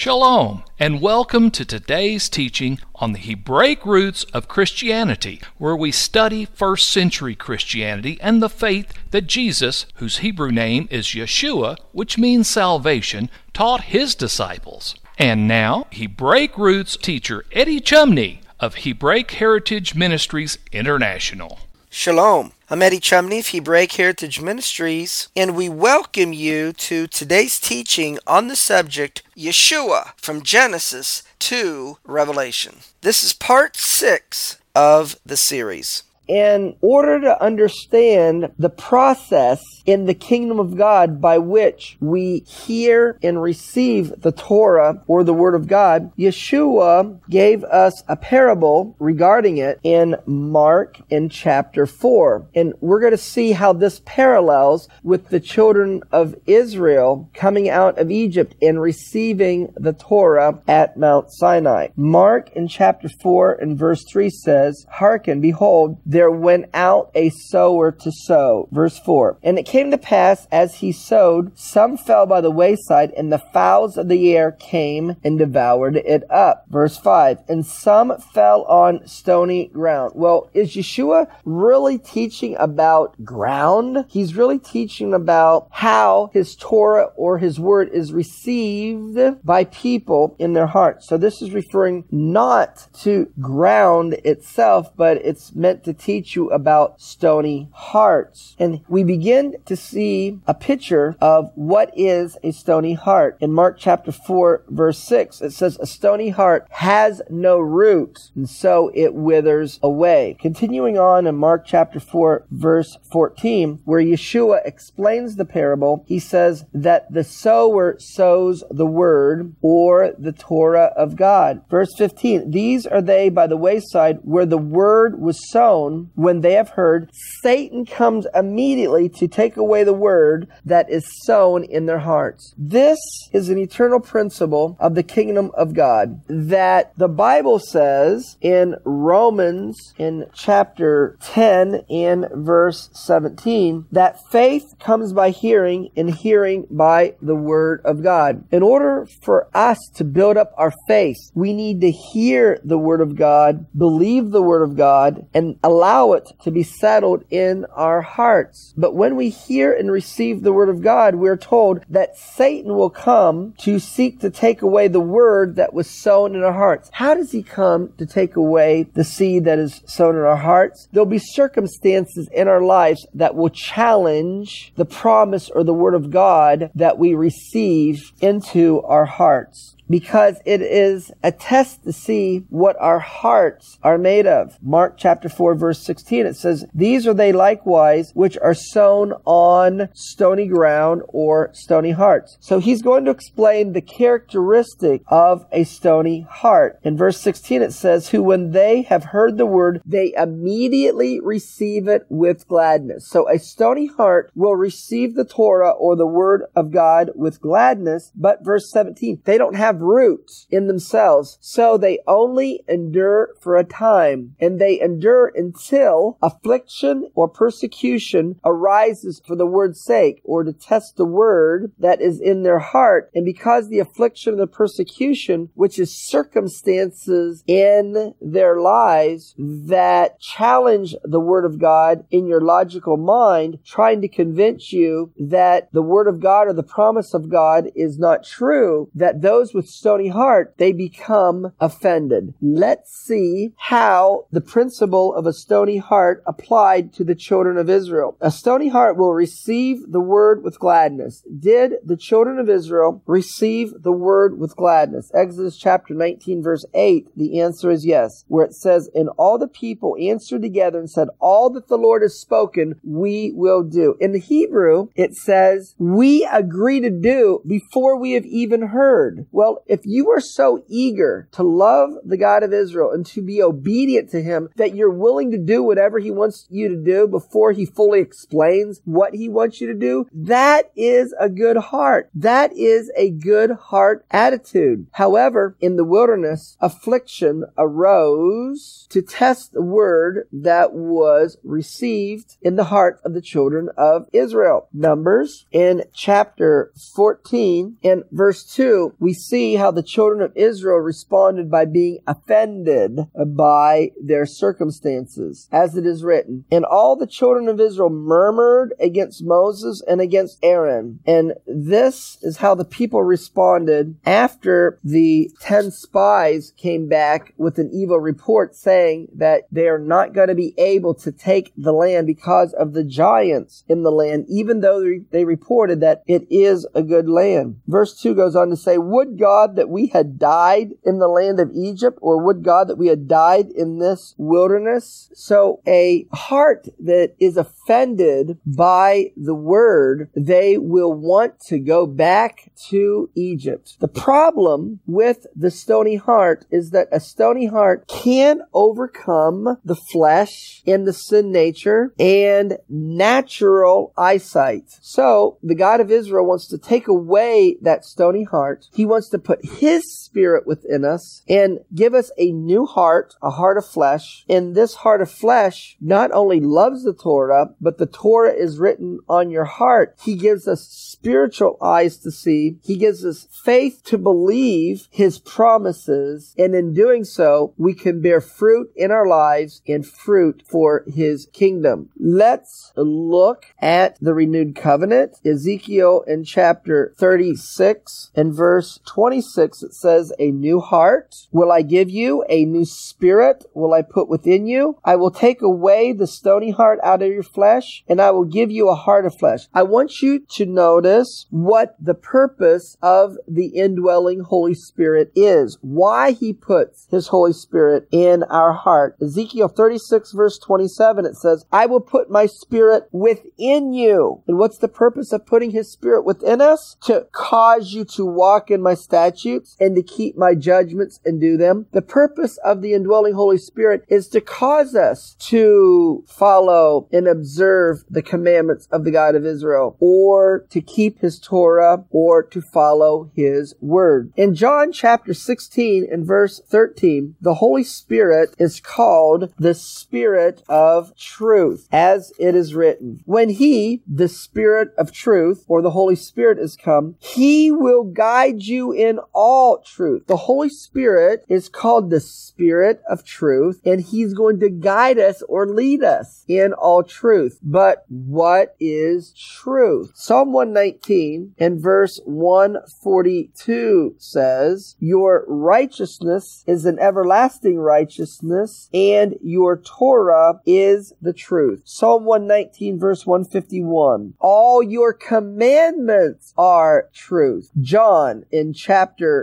Shalom, and welcome to today's teaching on the Hebraic roots of Christianity, where we study first century Christianity and the faith that Jesus, whose Hebrew name is Yeshua, which means salvation, taught his disciples. And now, Hebraic roots teacher Eddie Chumney of Hebraic Heritage Ministries International. Shalom. I'm Eddie Chumney of Hebraic Heritage Ministries, and we welcome you to today's teaching on the subject Yeshua from Genesis to Revelation. This is part six of the series. In order to understand the process in the kingdom of God by which we hear and receive the Torah or the Word of God, Yeshua gave us a parable regarding it in Mark in chapter 4. And we're going to see how this parallels with the children of Israel coming out of Egypt and receiving the Torah at Mount Sinai. Mark in chapter 4 and verse 3 says, Hearken, behold, there went out a sower to sow. Verse 4. And it came to pass as he sowed, some fell by the wayside, and the fowls of the air came and devoured it up. Verse 5. And some fell on stony ground. Well, is Yeshua really teaching about ground? He's really teaching about how his Torah or his word is received by people in their hearts. So this is referring not to ground itself, but it's meant to teach you about stony hearts. And we begin to see a picture of what is a stony heart. In Mark chapter 4 verse 6, it says, a stony heart has no root, and so it withers away. Continuing on in Mark chapter 4 verse 14, where Yeshua explains the parable, he says that the sower sows the word or the Torah of God. Verse 15, these are they by the wayside where the word was sown when they have heard, Satan comes immediately to take away the word that is sown in their hearts. This is an eternal principle of the kingdom of God that the Bible says in Romans in chapter 10 and verse 17 that faith comes by hearing and hearing by the word of God. In order for us to build up our faith, we need to hear the word of God, believe the word of God, and allow it to be settled in our hearts. But when we hear and receive the word of God, we're told that Satan will come to seek to take away the word that was sown in our hearts. How does he come to take away the seed that is sown in our hearts? There'll be circumstances in our lives that will challenge the promise or the word of God that we receive into our hearts because it is a test to see what our hearts are made of. Mark chapter 4 verse 16 it says, These are they likewise which are sown on stony ground or stony hearts. So he's going to explain the characteristic of a stony heart. In verse 16 it says, Who when they have heard the word, they immediately receive it with gladness. So a stony heart will receive the Torah or the word of God with gladness, but verse 17, they don't have have root in themselves. So they only endure for a time, and they endure until affliction or persecution arises for the word's sake, or to test the word that is in their heart. And because the affliction and the persecution, which is circumstances in their lives that challenge the word of God in your logical mind, trying to convince you that the word of God or the promise of God is not true, that those with stony heart, they become offended. Let's see how the principle of a stony heart applied to the children of Israel. A stony heart will receive the word with gladness. Did the children of Israel receive the word with gladness? Exodus chapter 19 verse 8, the answer is yes, where it says, And all the people answered together and said, All that the Lord has spoken, we will do. In the Hebrew, it says, We agree to do before we have even heard. Well, if you are so eager to love the God of Israel and to be obedient to him that you're willing to do whatever he wants you to do before he fully explains what he wants you to do, that is a good heart. That is a good heart attitude. However, in the wilderness, affliction arose to test the word that was received in the heart of the children of Israel. Numbers in chapter 14 and verse 2, we see how the children of Israel responded by being offended by their circumstances, as it is written. And all the children of Israel murmured against Moses and against Aaron. And this is how the people responded after the ten spies came back with an evil report saying that they are not going to be able to take the land because of the giants in the land, even though they reported that it is a good land. Verse 2 goes on to say, Would God that we had died in the land of Egypt, or would God that we had died in this wilderness? So a heart that is offended by the word, they will want to go back to Egypt. The problem with the stony heart is that a stony heart can overcome the flesh and the sin nature and natural eyesight. So the God of Israel wants to take away that stony heart. He wants to put his spirit within us and give us a new heart, a heart of flesh. And this heart of flesh not only loves the Torah, but the Torah is written on your heart. He gives us spiritual eyes to see. He gives us faith to believe his promises. And in doing so, we can bear fruit in our lives and fruit for his kingdom. Let's look at the renewed covenant. Ezekiel in chapter 36 and verse 26, it says, A new heart will I give you, a new spirit will I put within you. I will take away the stony heart out of your flesh, and I will give you a heart of flesh. I want you to notice what the purpose of the indwelling Holy Spirit is, why he puts his Holy Spirit in our heart. Ezekiel 36 verse 27, it says, I will put my spirit within you. And what's the purpose of putting his spirit within us? To cause you to walk in my statutes and to keep my judgments and do them. The purpose of the indwelling Holy Spirit is to cause us to follow and observe the commandments of the God of Israel or to keep his Torah or to follow his word. In John chapter 16 and verse 13, the Holy Spirit is called the Spirit of truth, as it is written. When he, the Spirit of truth, or the Holy Spirit is come, he will guide you in all truth. The Holy Spirit is called the Spirit of truth, and he's going to guide us or lead us in all truth. But what is truth? Psalm 119 and verse 142 says, Your righteousness is an everlasting righteousness, and your Torah is the truth. Psalm 119 verse 151. All your commandments are truth. John in chapter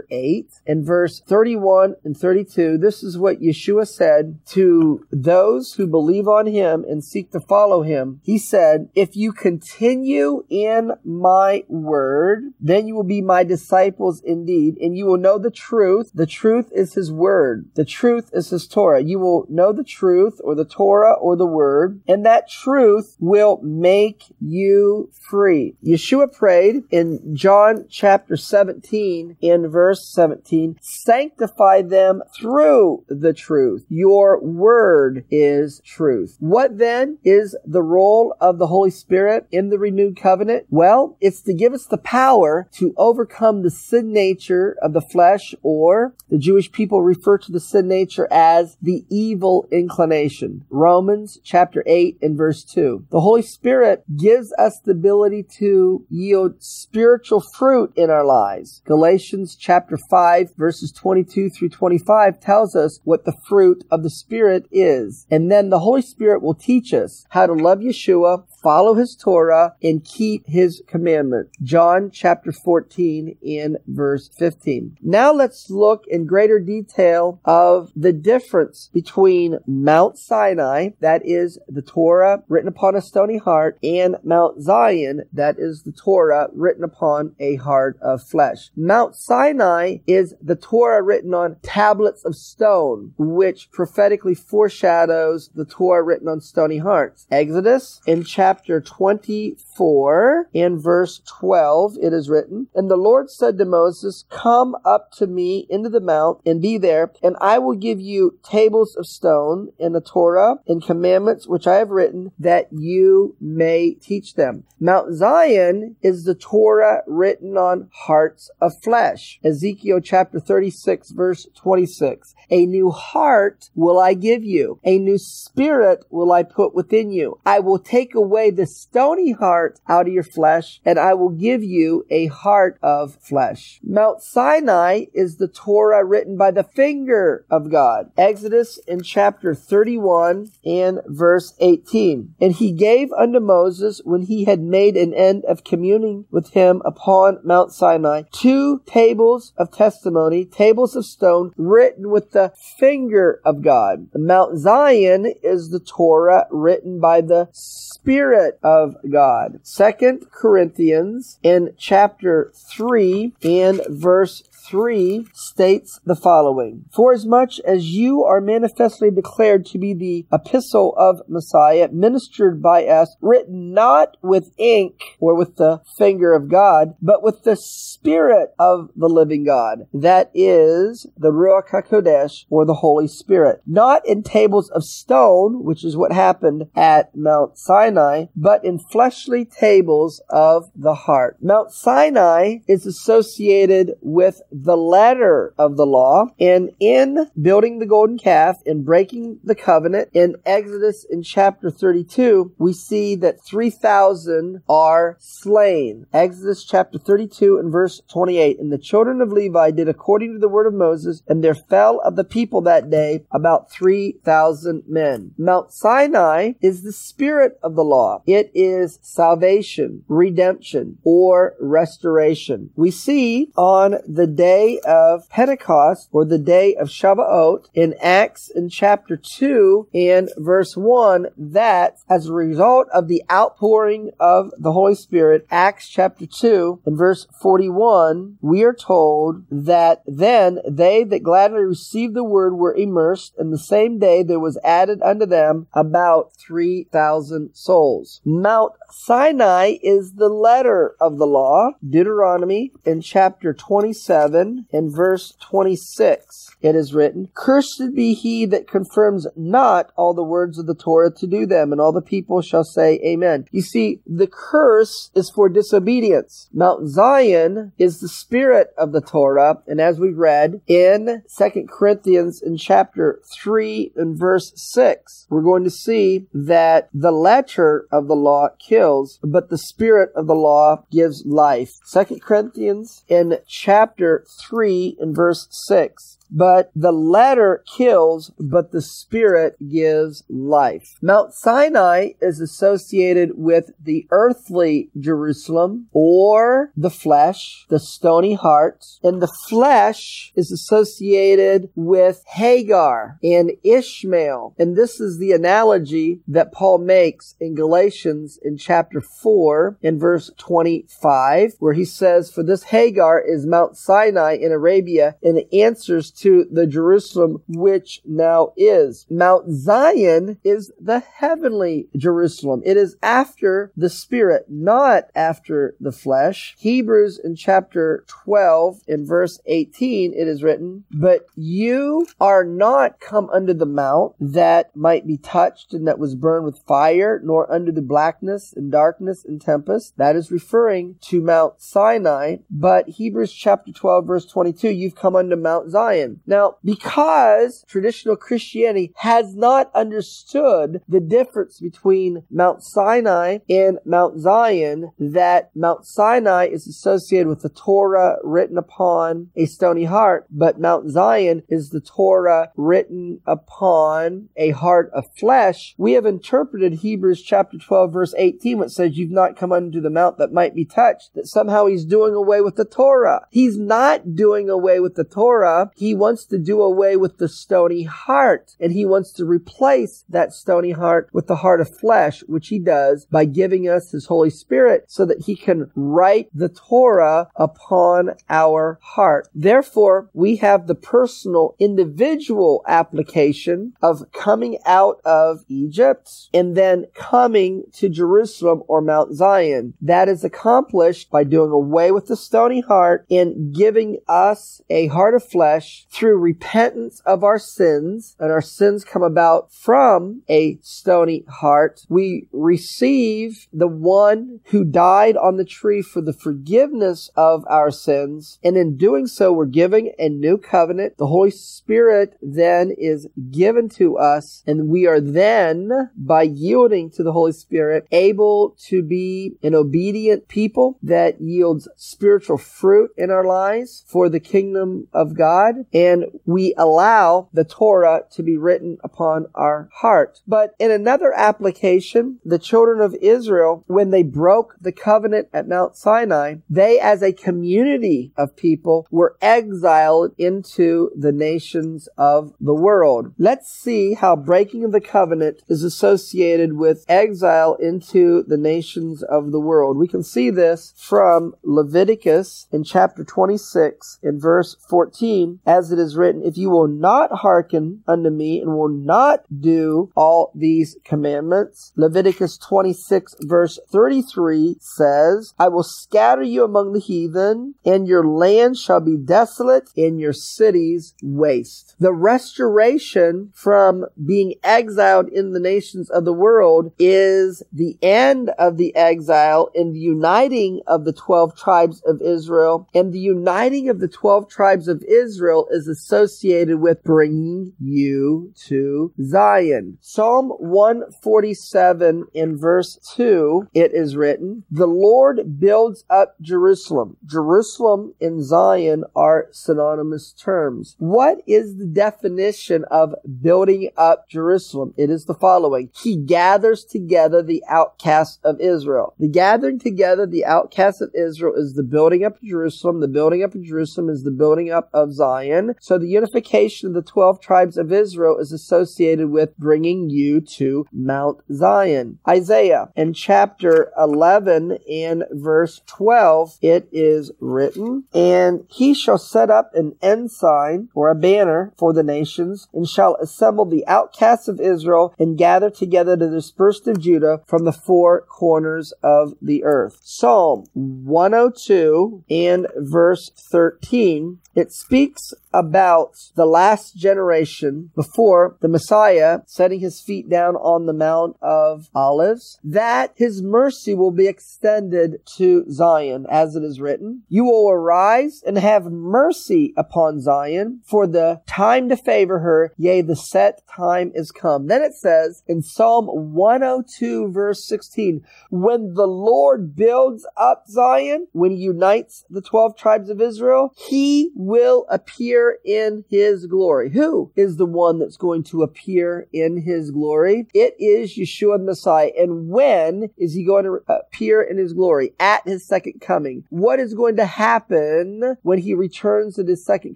8 and verse 31 and 32, this is what Yeshua said to those who believe on him and seek to follow him. He said, If you continue in my word, then you will be my disciples indeed, and you will know the truth. The truth is his word. The truth is his Torah. You will know the truth or the Torah or the word, and that truth will make you free. Yeshua prayed in John chapter 17 in verse 17, sanctify them through the truth. Your word is truth. What then is the role of the Holy Spirit in the renewed covenant? Well, it's to give us the power to overcome the sin nature of the flesh, or the Jewish people refer to the sin nature as the evil inclination. Romans chapter 8 and verse 2. The Holy Spirit gives us the ability to yield spiritual fruit in our lives. Galatians Galatians chapter 5 verses 22 through 25 tells us what the fruit of the Spirit is. And then the Holy Spirit will teach us how to love Yeshua, follow his Torah, and keep his commandments. John chapter 14 in verse 15. Now let's look in greater detail of the difference between Mount Sinai, that is the Torah written upon a stony heart, and Mount Zion, that is the Torah written upon a heart of flesh. Mount Sinai is the Torah written on tablets of stone, which prophetically foreshadows the Torah written on stony hearts. Exodus in chapter chapter 24 in verse 12, it is written, And the Lord said to Moses, Come up to me into the mount and be there, and I will give you tables of stone in the Torah and commandments which I have written that you may teach them. Mount Zion is the Torah written on hearts of flesh. Ezekiel chapter 36 verse 26. A new heart will I give you. A new spirit will I put within you. I will take away away the stony heart out of your flesh, and I will give you a heart of flesh. Mount Sinai is the Torah written by the finger of God. Exodus in chapter 31 and verse 18. And he gave unto Moses, when he had made an end of communing with him upon Mount Sinai, two tables of testimony, tables of stone, written with the finger of God. Mount Zion is the Torah written by the Spirit Spirit of God. Second Corinthians in chapter 3 and verse 3 states the following For as much as you are manifestly declared to be the epistle of Messiah, ministered by us, written not with ink or with the finger of God, but with the Spirit of the living God. That is the Ruach HaKodesh or the Holy Spirit. Not in tables of stone, which is what happened at Mount Sinai, but in fleshly tables of the heart. Mount Sinai is associated with the letter of the law. And in building the golden calf and breaking the covenant in Exodus in chapter 32, we see that 3,000 are slain. Exodus chapter 32 and verse 28. And the children of Levi did according to the word of Moses, and there fell of the people that day about 3,000 men. Mount Sinai is the spirit of the law. It is salvation, redemption, or restoration. We see on the day day of Pentecost or the day of Shavuot in Acts in chapter 2 and verse 1 that as a result of the outpouring of the Holy Spirit, Acts chapter 2 and verse 41, we are told that then they that gladly received the word were immersed, and the same day there was added unto them about 3,000 souls. Mount Sinai is the letter of the law, Deuteronomy in chapter 27 7 and verse 26 it is written, Cursed be he that confirms not all the words of the Torah to do them, and all the people shall say, Amen. You see, the curse is for disobedience. Mount Zion is the spirit of the Torah, and as we read in 2 Corinthians in chapter 3 and verse 6, we're going to see that the letter of the law kills, but the spirit of the law gives life. 2 Corinthians in chapter 3 and verse 6 but the letter kills, but the spirit gives life. Mount Sinai is associated with the earthly Jerusalem or the flesh, the stony heart, and the flesh is associated with Hagar and Ishmael. And this is the analogy that Paul makes in Galatians in chapter 4 in verse 25, where he says, For this Hagar is Mount Sinai in Arabia and answers to the Jerusalem which now is. Mount Zion is the heavenly Jerusalem. It is after the Spirit, not after the flesh. Hebrews in chapter 12 in verse 18 it is written, But you are not come under the mount that might be touched and that was burned with fire, nor under the blackness and darkness and tempest. That is referring to Mount Sinai. But Hebrews chapter 12 verse 22, you've come unto Mount Zion Zion. Now, because traditional Christianity has not understood the difference between Mount Sinai and Mount Zion, that Mount Sinai is associated with the Torah written upon a stony heart, but Mount Zion is the Torah written upon a heart of flesh. We have interpreted Hebrews chapter 12 verse 18, which says, you've not come unto the mount that might be touched, that somehow he's doing away with the Torah. He's not doing away with the Torah. He wants to do away with the stony heart, and he wants to replace that stony heart with the heart of flesh, which he does by giving us his Holy Spirit so that he can write the Torah upon our heart. Therefore, we have the personal individual application of coming out of Egypt and then coming to Jerusalem or Mount Zion. That is accomplished by doing away with the stony heart and giving us a heart of flesh through repentance of our sins. And our sins come about from a stony heart. We receive the one who died on the tree for the forgiveness of our sins. And in doing so, we're giving a new covenant. The Holy Spirit then is given to us and we are then, by yielding to the Holy Spirit, able to be an obedient people that yields spiritual fruit in our lives for the kingdom of God. And we allow the Torah to be written upon our heart. But in another application, the children of Israel, when they broke the covenant at Mount Sinai, they as a community of people were exiled into the nations of the world. Let's see how breaking of the covenant is associated with exile into the nations of the world. We can see this from Leviticus in chapter 26 in verse 14 as it is written, if you will not hearken unto me and will not do all these commandments. Leviticus 26 verse 33 says, I will scatter you among the heathen and your land shall be desolate and your cities waste. The restoration from being exiled in the nations of the world is the end of the exile and the uniting of the 12 tribes of Israel. And the uniting of the 12 tribes of Israel is associated with bringing you to Zion. Psalm 147 in verse 2, it is written, The Lord builds up Jerusalem. Jerusalem and Zion are synonymous terms. What is the definition of building up Jerusalem? It is the following. He gathers together the outcasts of Israel. The gathering together the outcasts of Israel is the building up of Jerusalem. The building up of Jerusalem is the building up of Zion. So the unification of the 12 tribes of Israel is associated with bringing you to Mount Zion. Isaiah in chapter 11 and verse 12, it is written, And he shall set up an ensign or a banner for the nations and shall assemble the outcasts of Israel and gather together the dispersed of Judah from the four corners of the earth. Psalm 102 and verse 13, it speaks about the last generation before the Messiah setting his feet down on the Mount of Olives, that his mercy will be extended to Zion, as it is written. You will arise and have mercy upon Zion, for the time to favor her, yea, the set time is come. Then it says in Psalm 102 verse 16, when the Lord builds up Zion, when he unites the 12 tribes of Israel, he will appear in his glory. Who is the one that's going to appear in his glory? It is Yeshua Messiah. And when is he going to appear in his glory? At his second coming. What is going to happen when he returns at his second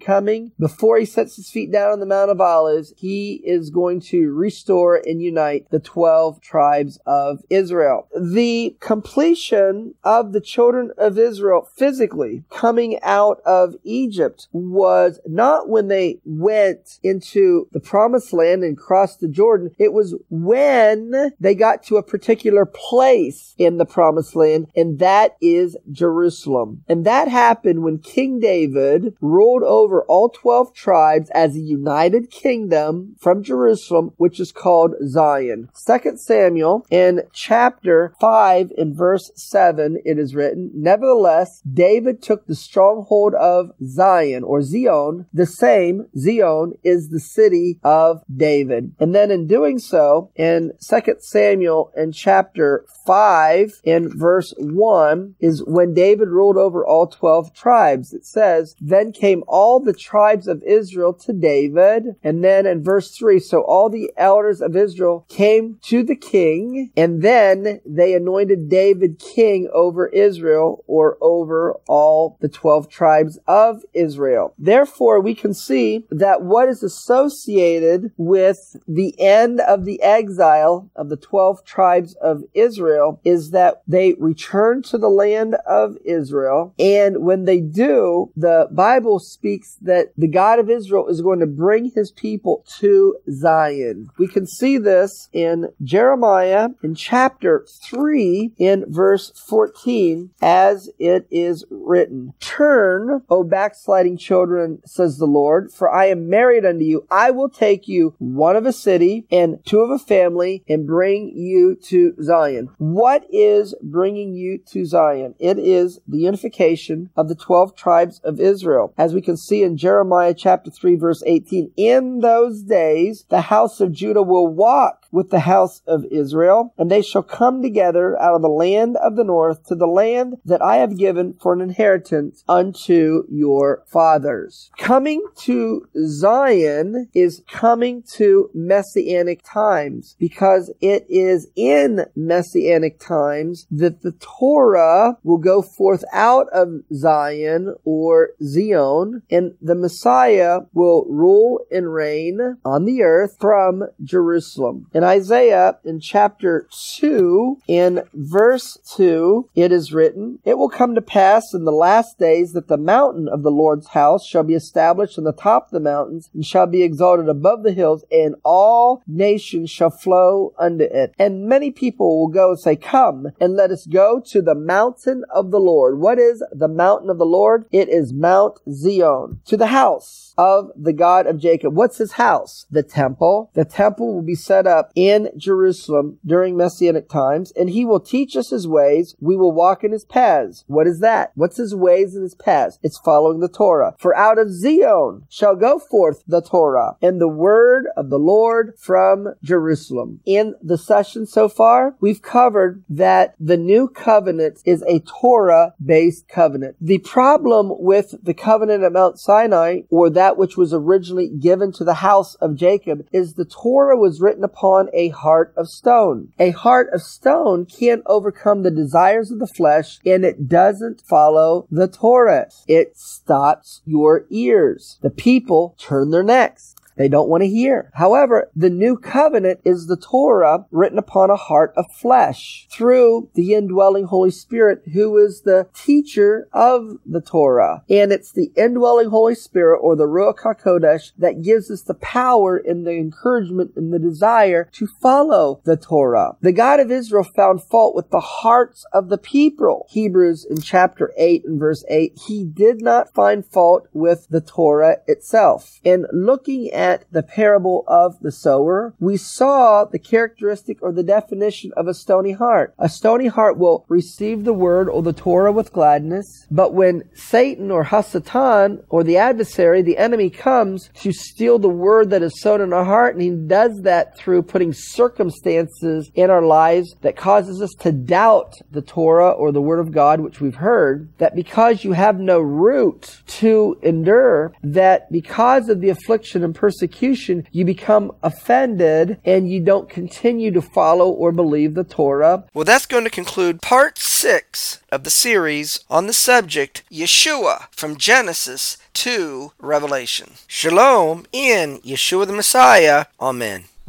coming? Before he sets his feet down on the Mount of Olives, he is going to restore and unite the 12 tribes of Israel. The completion of the children of Israel physically coming out of Egypt was not when they went into the promised land and crossed the Jordan. It was when they got to a particular place in the promised land, and that is Jerusalem. And that happened when King David ruled over all 12 tribes as a united kingdom from Jerusalem, which is called Zion. 2 Samuel in chapter 5 in verse 7, it is written, Nevertheless, David took the stronghold of Zion or Zion the same, Zion, is the city of David. And then in doing so, in 2 Samuel in chapter 5 in verse 1 is when David ruled over all 12 tribes. It says, Then came all the tribes of Israel to David. And then in verse 3, so all the elders of Israel came to the king, and then they anointed David king over Israel or over all the 12 tribes of Israel. Therefore, we can see that what is associated with the end of the exile of the 12 tribes of Israel is that they return to the land of Israel. And when they do, the Bible speaks that the God of Israel is going to bring his people to Zion. We can see this in Jeremiah in chapter 3 in verse 14 as it is written. Turn, O backsliding children, says the Lord, for I am married unto you. I will take you one of a city and two of a family and bring you to Zion. What is bringing you to Zion? It is the unification of the 12 tribes of Israel. As we can see in Jeremiah chapter 3 verse 18, in those days the house of Judah will walk with the house of Israel, and they shall come together out of the land of the north to the land that I have given for an inheritance unto your fathers. Coming to Zion is coming to messianic times because it is in messianic times that the Torah will go forth out of Zion or Zion and the Messiah will rule and reign on the earth from Jerusalem. In Isaiah, in chapter 2, in verse 2, it is written, It will come to pass in the last days that the mountain of the Lord's house shall be established on the top of the mountains, and shall be exalted above the hills, and all nations shall flow unto it. And many people will go and say, Come, and let us go to the mountain of the Lord. What is the mountain of the Lord? It is Mount Zion. To the house of the God of Jacob. What's his house? The temple. The temple will be set up in Jerusalem during Messianic times, and he will teach us his ways. We will walk in his paths. What is that? What's his ways and his paths? It's following the Torah. For out of Zion shall go forth the Torah and the word of the Lord from Jerusalem. In the session so far, we've covered that the new covenant is a Torah based covenant. The problem with the covenant at Mount Sinai, or that which was originally given to the house of Jacob, is the Torah was written upon a heart of stone. A heart of stone can't overcome the desires of the flesh and it doesn't follow the Torah. It stops your ears. The people turn their necks. They don't want to hear. However, the new covenant is the Torah written upon a heart of flesh through the indwelling Holy Spirit who is the teacher of the Torah. And it's the indwelling Holy Spirit or the Ruach HaKodesh that gives us the power and the encouragement and the desire to follow the Torah. The God of Israel found fault with the hearts of the people. Hebrews in chapter 8 and verse 8, he did not find fault with the Torah itself. And looking at at the parable of the sower, we saw the characteristic or the definition of a stony heart. A stony heart will receive the word or the Torah with gladness, but when Satan or Hasatan or the adversary, the enemy comes to steal the word that is sown in our heart, and he does that through putting circumstances in our lives that causes us to doubt the Torah or the word of God, which we've heard, that because you have no root to endure, that because of the affliction and persecution persecution, you become offended and you don't continue to follow or believe the Torah. Well, that's going to conclude part six of the series on the subject Yeshua from Genesis to Revelation. Shalom in Yeshua the Messiah. Amen.